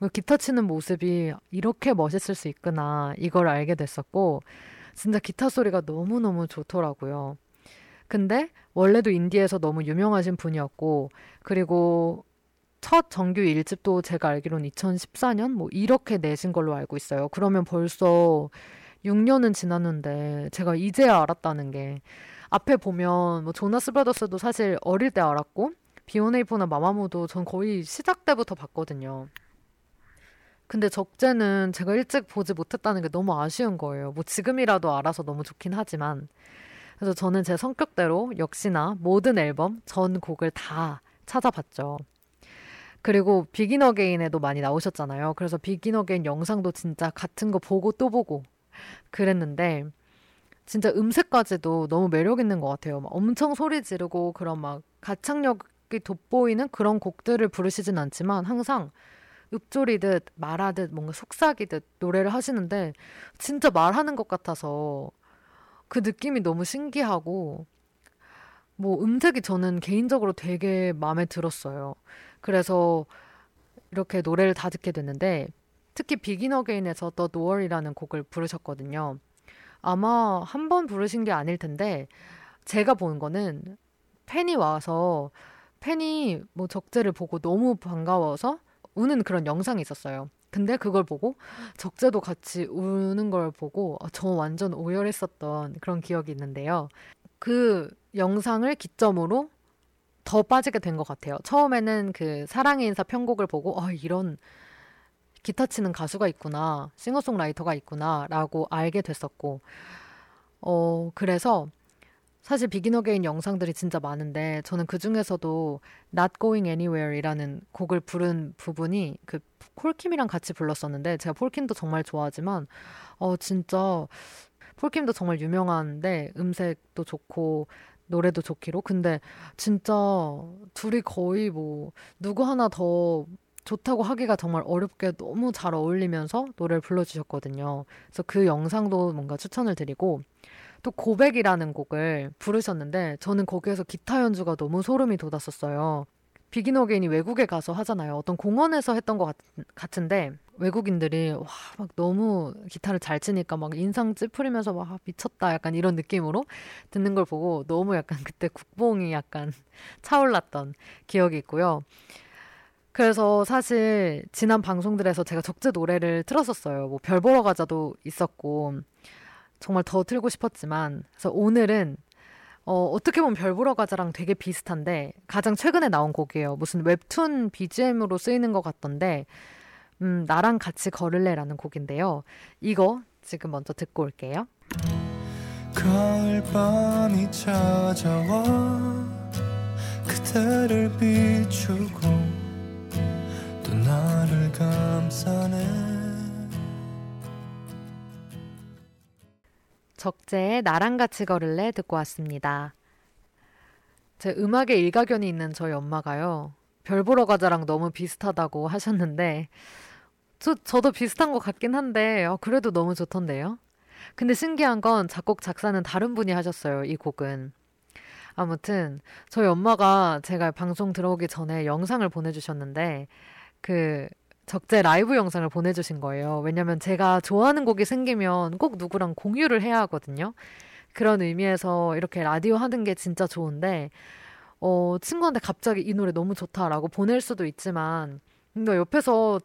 그 기타 치는 모습이 이렇게 멋있을 수 있구나 이걸 알게 됐었고 진짜 기타 소리가 너무너무 좋더라고요. 근데 원래도 인디에서 너무 유명하신 분이었고 그리고 첫 정규 1집도 제가 알기로는 2014년 뭐 이렇게 내신 걸로 알고 있어요. 그러면 벌써 6년은 지났는데 제가 이제야 알았다는 게 앞에 보면 뭐 조나스 브라더스도 사실 어릴 때 알았고 비오네이프나 마마무도 전 거의 시작 때부터 봤거든요. 근데 적재는 제가 일찍 보지 못했다는 게 너무 아쉬운 거예요. 뭐 지금이라도 알아서 너무 좋긴 하지만. 그래서 저는 제 성격대로 역시나 모든 앨범 전 곡을 다 찾아봤죠. 그리고 Begin Again에도 많이 나오셨잖아요. 그래서 Begin Again 영상도 진짜 같은 거 보고 또 보고 그랬는데 진짜 음색까지도 너무 매력 있는 것 같아요. 막 엄청 소리 지르고 그런 막 가창력이 돋보이는 그런 곡들을 부르시진 않지만 항상 읊조리듯 말하듯 뭔가 속삭이듯 노래를 하시는데 진짜 말하는 것 같아서 그 느낌이 너무 신기하고 뭐 음색이 저는 개인적으로 되게 마음에 들었어요. 그래서 이렇게 노래를 다 듣게 됐는데 특히 비긴 어게인에서 The Door이라는 곡을 부르셨거든요. 아마 한 번 부르신 게 아닐 텐데 제가 본 거는 팬이 와서 팬이 뭐 적재를 보고 너무 반가워서 우는 그런 영상이 있었어요. 근데 그걸 보고 적재도 같이 우는 걸 보고 저 완전 오열했었던 그런 기억이 있는데요. 그 영상을 기점으로 더 빠지게 된 것 같아요. 처음에는 그 사랑의 인사 편곡을 보고 어, 이런 기타 치는 가수가 있구나, 싱어송라이터가 있구나라고 알게 됐었고, 어 그래서 사실 Begin Again 영상들이 진짜 많은데 저는 그 중에서도 Not Going Anywhere이라는 곡을 부른 부분이 그 폴킴이랑 같이 불렀었는데 제가 폴킴도 정말 좋아하지만 어 진짜 폴킴도 정말 유명한데 음색도 좋고 노래도 좋기로. 근데 진짜 둘이 거의 뭐 누구 하나 더 좋다고 하기가 정말 어렵게 너무 잘 어울리면서 노래를 불러주셨거든요. 그래서 그 영상도 뭔가 추천을 드리고 또 고백이라는 곡을 부르셨는데 저는 거기에서 기타 연주가 너무 소름이 돋았었어요. 비긴 어게인이 외국에 가서 하잖아요. 어떤 공원에서 했던 것 같, 은데 외국인들이 와 막 너무 기타를 잘 치니까 막 인상 찌푸리면서 막 아, 미쳤다 약간 이런 느낌으로 듣는 걸 보고 너무 약간 그때 국뽕이 약간 차올랐던 기억이 있고요. 그래서 사실 지난 방송들에서 제가 적재 노래를 틀었었어요. 뭐 별 보러 가자도 있었고 정말 더 틀고 싶었지만 그래서 오늘은 어, 어떻게 보면 별 보러 가자랑 되게 비슷한데 가장 최근에 나온 곡이에요. 무슨 웹툰 BGM으로 쓰이는 것 같던데 음, 나랑 같이 걸을래라는 곡인데요. 이거 지금 먼저 듣고 올게요. 가을 밤이 찾아와 그대를 비추고 또 나를 감싸네 적재의 나랑 같이 걸을래 듣고 왔습니다. 제 음악에 일가견이 있는 저희 엄마가요. 별 보러 가자랑 너무 비슷하다고 하셨는데 저, 저도 비슷한 것 같긴 한데 어, 그래도 너무 좋던데요. 근데 신기한 건 작곡 작사는 다른 분이 하셨어요. 이 곡은. 아무튼 저희 엄마가 제가 방송 들어오기 전에 영상을 보내주셨는데 그 적재 라이브 영상을 보내주신 거예요. 왜냐면 제가 좋아하는 곡이 생기면 꼭 누구랑 공유를 해야 하거든요. 그런 의미에서 이렇게 라디오 하는 게 진짜 좋은데, 어, 친구한테 갑자기 이 노래 너무 좋다라고 보낼 수도 있지만, 근데 옆에서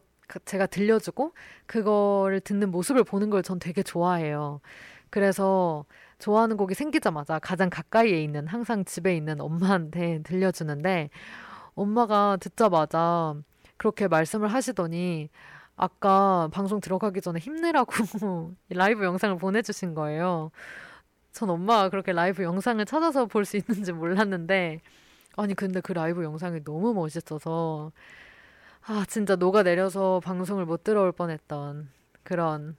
제가 들려주고 그거를 듣는 모습을 보는 걸 전 되게 좋아해요. 그래서 좋아하는 곡이 생기자마자 가장 가까이에 있는 항상 집에 있는 엄마한테 들려주는데 엄마가 듣자마자 그렇게 말씀을 하시더니 아까 방송 들어가기 전에 힘내라고 라이브 영상을 보내주신 거예요. 전 엄마가 그렇게 라이브 영상을 찾아서 볼 수 있는지 몰랐는데, 아니, 근데 그 라이브 영상이 너무 멋있어서, 아, 진짜 녹아내려서 방송을 못 들어올 뻔했던 그런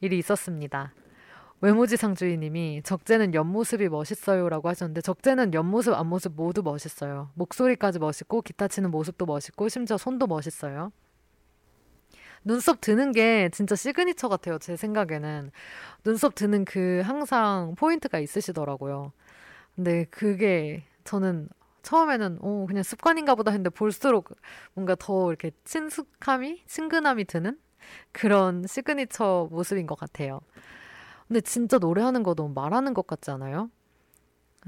일이 있었습니다. 외모지상주의님이 적재는 옆모습이 멋있어요라고 하셨는데 적재는 옆모습 앞모습 모두 멋있어요. 목소리까지 멋있고 기타 치는 모습도 멋있고 심지어 손도 멋있어요. 눈썹 드는 게 진짜 시그니처 같아요. 제 생각에는 눈썹 드는 그 항상 포인트가 있으시더라고요. 근데 그게 저는 처음에는 어 그냥 습관인가 보다 했는데 볼수록 뭔가 더 이렇게 친숙함이 친근함이 드는 그런 시그니처 모습인 것 같아요. 근데 진짜 노래하는 거 너무 말하는 것 같지 않아요?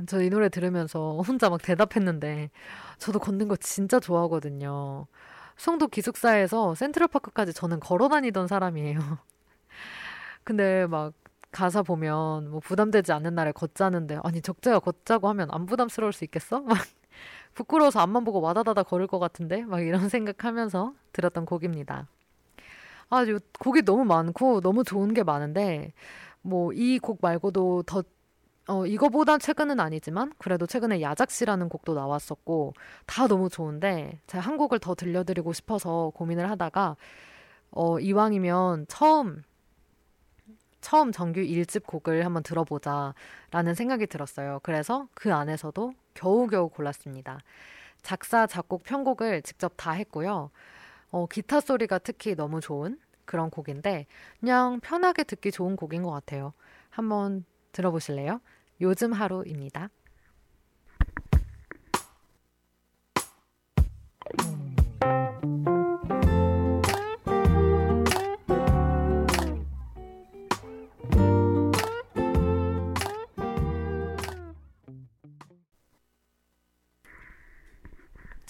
저 이 노래 들으면서 혼자 막 대답했는데 저도 걷는 거 진짜 좋아하거든요. 송도 기숙사에서 센트럴파크까지 저는 걸어 다니던 사람이에요. 근데 막 가사 보면 뭐 부담되지 않는 날에 걷자는데 아니 적재가 걷자고 하면 안 부담스러울 수 있겠어? 막 부끄러워서 앞만 보고 와다다다 걸을 것 같은데 막 이런 생각하면서 들었던 곡입니다. 아, 요 곡이 너무 많고 너무 좋은 게 많은데 뭐 이 곡 말고도 더 어, 이거보단 최근은 아니지만 그래도 최근에 야작시라는 곡도 나왔었고 다 너무 좋은데 제가 한 곡을 더 들려드리고 싶어서 고민을 하다가 어, 이왕이면 처음 처음 정규 1집 곡을 한번 들어보자 라는 생각이 들었어요. 그래서 그 안에서도 겨우겨우 골랐습니다. 작사, 작곡, 편곡을 직접 다 했고요. 어, 기타 소리가 특히 너무 좋은 그런 곡인데 그냥 편하게 듣기 좋은 곡인 것 같아요. 한번 들어보실래요? 요즘 하루입니다.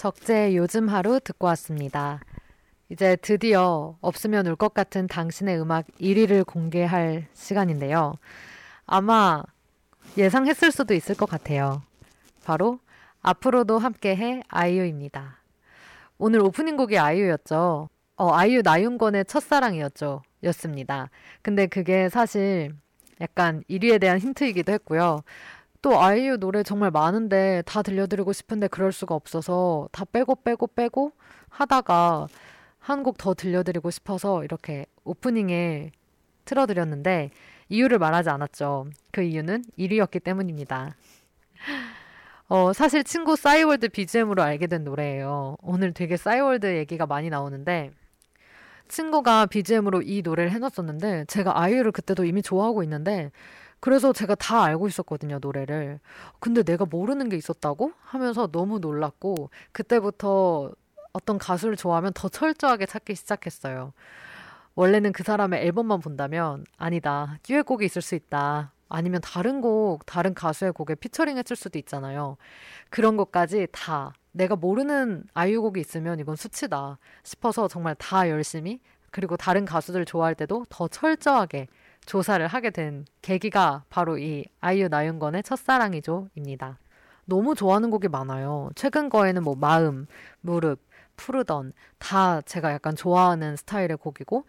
적재 요즘 하루 듣고 왔습니다. 이제 드디어 없으면 울 것 같은 당신의 음악 1위를 공개할 시간인데요. 아마 예상했을 수도 있을 것 같아요. 바로 앞으로도 함께해 아이유입니다. 오늘 오프닝 곡이 아이유였죠. 어, 아이유 나윤권의 첫사랑이었죠. 였습니다. 근데 그게 사실 약간 1위에 대한 힌트이기도 했고요. 또 아이유 노래 정말 많은데 다 들려드리고 싶은데 그럴 수가 없어서 다 빼고 빼고 빼고 하다가 한 곡 더 들려드리고 싶어서 이렇게 오프닝에 틀어드렸는데 이유를 말하지 않았죠. 그 이유는 1위였기 때문입니다. 어, 사실 친구 싸이월드 BGM으로 알게 된 노래예요. 오늘 되게 싸이월드 얘기가 많이 나오는데 친구가 BGM으로 이 노래를 해놨었는데 제가 아이유를 그때도 이미 좋아하고 있는데 그래서 제가 다 알고 있었거든요, 노래를. 근데 내가 모르는 게 있었다고? 하면서 너무 놀랐고 그때부터 어떤 가수를 좋아하면 더 철저하게 찾기 시작했어요. 원래는 그 사람의 앨범만 본다면 아니다. 듀엣곡이 있을 수 있다. 아니면 다른 곡, 다른 가수의 곡에 피처링 했을 수도 있잖아요. 그런 것까지 다 내가 모르는 아이유 곡이 있으면 이건 수치다 싶어서 정말 다 열심히 그리고 다른 가수들 좋아할 때도 더 철저하게 조사를 하게 된 계기가 바로 이 아이유 나윤건의 첫사랑이죠입니다. 너무 좋아하는 곡이 많아요. 최근 거에는 뭐 마음, 무릎, 푸르던 다 제가 약간 좋아하는 스타일의 곡이고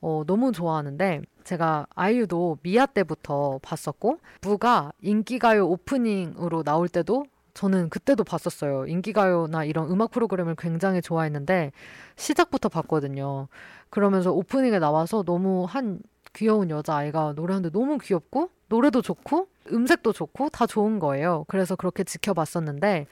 어, 너무 좋아하는데 제가 아이유도 미아 때부터 봤었고 무가 인기가요 오프닝으로 나올 때도 저는 그때도 봤었어요. 인기가요나 이런 음악 프로그램을 굉장히 좋아했는데 시작부터 봤거든요. 그러면서 오프닝에 나와서 너무 한 귀여운 여자아이가 노래하는데 너무 귀엽고 노래도 좋고 음색도 좋고 다 좋은 거예요. 그래서 그렇게 지켜봤었는데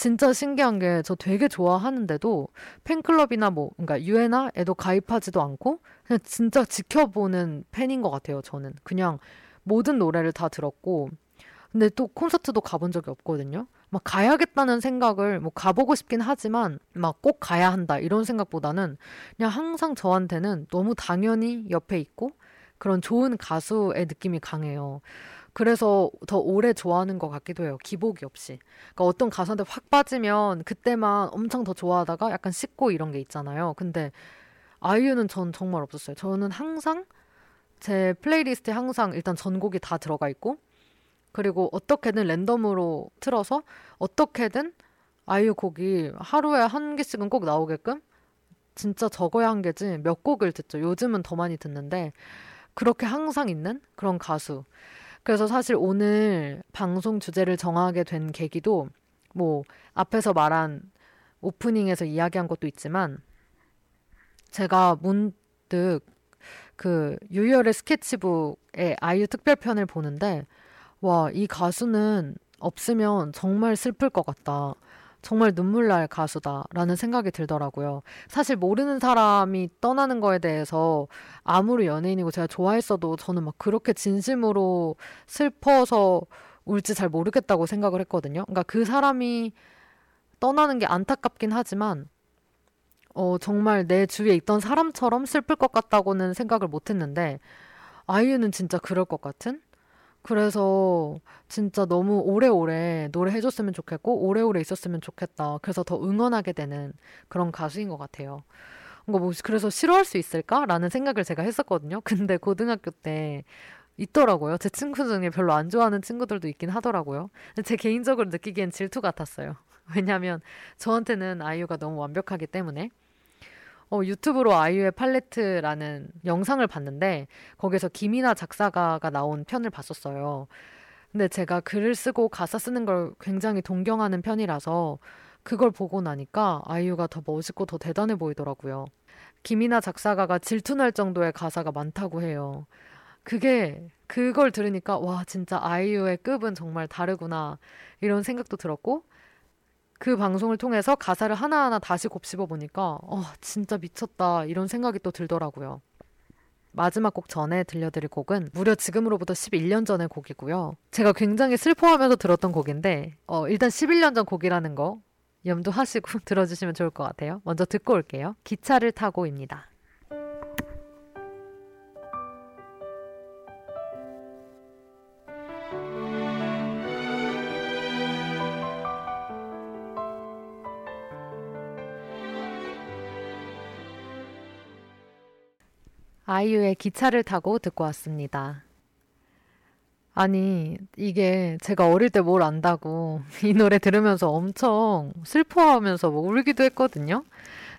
진짜 신기한 게 저 되게 좋아하는데도 팬클럽이나 뭐 그러니까 유엔나에도 가입하지도 않고 그냥 진짜 지켜보는 팬인 것 같아요. 저는 그냥 모든 노래를 다 들었고 근데 또 콘서트도 가본 적이 없거든요. 막 가야겠다는 생각을 뭐 가보고 싶긴 하지만 막 꼭 가야 한다 이런 생각보다는 그냥 항상 저한테는 너무 당연히 옆에 있고 그런 좋은 가수의 느낌이 강해요. 그래서 더 오래 좋아하는 것 같기도 해요. 기복이 없이. 그러니까 어떤 가수한테 확 빠지면 그때만 엄청 더 좋아하다가 약간 식고 이런 게 있잖아요. 근데 아이유는 전 정말 없었어요. 저는 항상 제 playlist에 항상 일단 전곡이 다 들어가 있고 그리고 어떻게든 랜덤으로 틀어서 어떻게든 아이유 곡이 하루에 한 개씩은 꼭 나오게끔 진짜 적어야 한 개지 몇 곡을 듣죠. 요즘은 더 많이 듣는데 그렇게 항상 있는 그런 가수. 그래서 사실 오늘 방송 주제를 정하게 된 계기도 뭐 앞에서 말한 오프닝에서 이야기한 것도 있지만 제가 문득 그 유열의 스케치북의 아이유 특별편을 보는데 와, 이 가수는 없으면 정말 슬플 것 같다. 정말 눈물 날 가수다라는 생각이 들더라고요. 사실 모르는 사람이 떠나는 거에 대해서 아무리 연예인이고 제가 좋아했어도 저는 막 그렇게 진심으로 슬퍼서 울지 잘 모르겠다고 생각을 했거든요. 그러니까 그 사람이 떠나는 게 안타깝긴 하지만 어, 정말 내 주위에 있던 사람처럼 슬플 것 같다고는 생각을 못 했는데 아이유는 진짜 그럴 것 같은 그래서 진짜 너무 오래오래 노래해줬으면 좋겠고 오래오래 있었으면 좋겠다. 그래서 더 응원하게 되는 그런 가수인 것 같아요. 뭐 그래서 싫어할 수 있을까라는 생각을 제가 했었거든요. 근데 고등학교 때 있더라고요. 제 친구 중에 별로 안 좋아하는 친구들도 있긴 하더라고요. 제 개인적으로 느끼기엔 질투 같았어요. 왜냐하면 저한테는 아이유가 너무 완벽하기 때문에. 어, 유튜브로 아이유의 팔레트라는 영상을 봤는데 거기서 김이나 작사가가 나온 편을 봤었어요. 근데 제가 글을 쓰고 가사 쓰는 걸 굉장히 동경하는 편이라서 그걸 보고 나니까 아이유가 더 멋있고 더 대단해 보이더라고요. 김이나 작사가가 질투날 정도의 가사가 많다고 해요. 그게 그걸 들으니까 와 진짜 아이유의 급은 정말 다르구나 이런 생각도 들었고 그 방송을 통해서 가사를 하나하나 다시 곱씹어 보니까 어 진짜 미쳤다 이런 생각이 또 들더라고요. 마지막 곡 전에 들려드릴 곡은 무려 지금으로부터 11년 전의 곡이고요. 제가 굉장히 슬퍼하면서 들었던 곡인데 어, 일단 11년 전 곡이라는 거 염두하시고 들어주시면 좋을 것 같아요. 먼저 듣고 올게요. 기차를 타고입니다. 아이유의 기차를 타고 듣고 왔습니다. 아니, 이게 제가 어릴 때 뭘 안다고 이 노래 들으면서 엄청 슬퍼하면서 뭐 울기도 했거든요.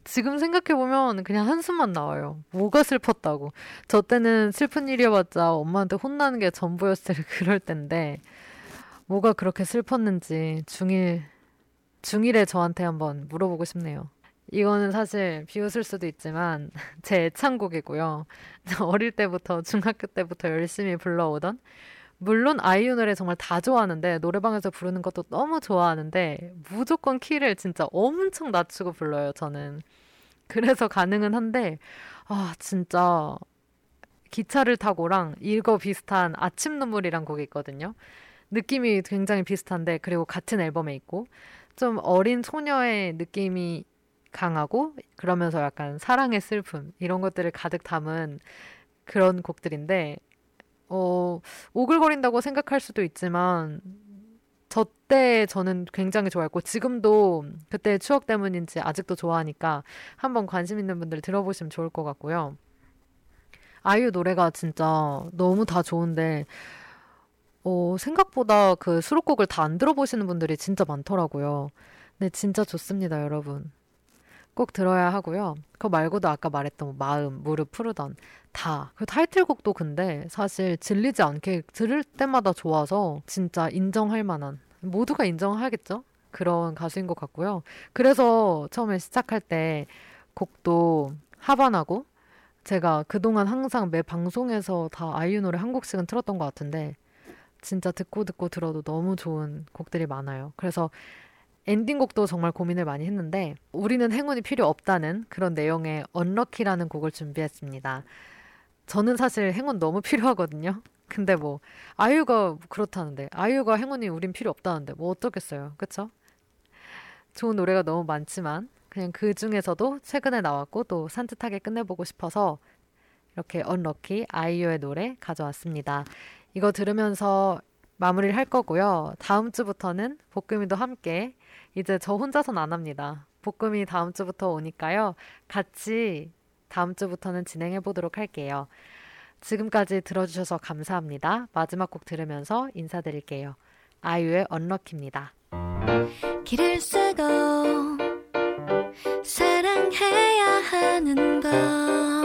지금 생각해보면 그냥 한숨만 나와요. 뭐가 슬펐다고. 저 때는 슬픈 일이어봤자 엄마한테 혼나는 게 전부였을 그럴 텐데, 뭐가 그렇게 슬펐는지 중1, 중1에 저한테 한번 물어보고 싶네요. 이거는 사실 비웃을 수도 있지만 제 애창곡이고요. 어릴 때부터 중학교 때부터 열심히 불러오던 물론 아이유 노래 정말 다 좋아하는데 노래방에서 부르는 것도 너무 좋아하는데 무조건 키를 진짜 엄청 낮추고 불러요, 저는. 그래서 가능은 한데 아, 진짜 기차를 타고랑 이거 비슷한 아침 눈물이란 곡이 있거든요. 느낌이 굉장히 비슷한데 그리고 같은 앨범에 있고 좀 어린 소녀의 느낌이 강하고 그러면서 약간 사랑의 슬픔 이런 것들을 가득 담은 그런 곡들인데 어 오글거린다고 생각할 수도 있지만 저 때 저는 굉장히 좋아했고 지금도 그때 추억 때문인지 아직도 좋아하니까 한번 관심 있는 분들 들어보시면 좋을 것 같고요. 아이유 노래가 진짜 너무 다 좋은데 어, 생각보다 그 수록곡을 다 안 들어보시는 분들이 진짜 많더라고요. 네, 진짜 좋습니다, 여러분. 꼭 들어야 하고요. 그거 말고도 아까 말했던 뭐 마음, 무릎 푸르던 다. 그 타이틀곡도 근데 사실 질리지 않게 들을 때마다 좋아서 진짜 인정할 만한 모두가 인정하겠죠? 그런 가수인 것 같고요. 그래서 처음에 시작할 때 곡도 하반하고 제가 그동안 항상 매 방송에서 다 아이유 노래 한 곡씩은 틀었던 것 같은데 진짜 듣고 듣고 들어도 너무 좋은 곡들이 많아요. 그래서 엔딩곡도 정말 고민을 많이 했는데 우리는 행운이 필요 없다는 그런 내용의 언럭키라는 곡을 준비했습니다. 저는 사실 행운 너무 필요하거든요. 근데 뭐 아이유가 그렇다는데 아이유가 행운이 우린 필요 없다는데 뭐 어떻겠어요. 그쵸? 좋은 노래가 너무 많지만 그냥 그 중에서도 최근에 나왔고 또 산뜻하게 끝내보고 싶어서 이렇게 언럭키 아이유의 노래 가져왔습니다. 이거 들으면서 마무리를 할 거고요. 다음 주부터는 볶음이도 함께 이제 저 혼자선 안 합니다. 볶음이 다음 주부터 오니까요. 같이 다음 주부터는 진행해 보도록 할게요. 지금까지 들어주셔서 감사합니다. 마지막 곡 들으면서 인사드릴게요. 아이유의 언럭키입니다. 길을 쓰고 사랑해야 하는 것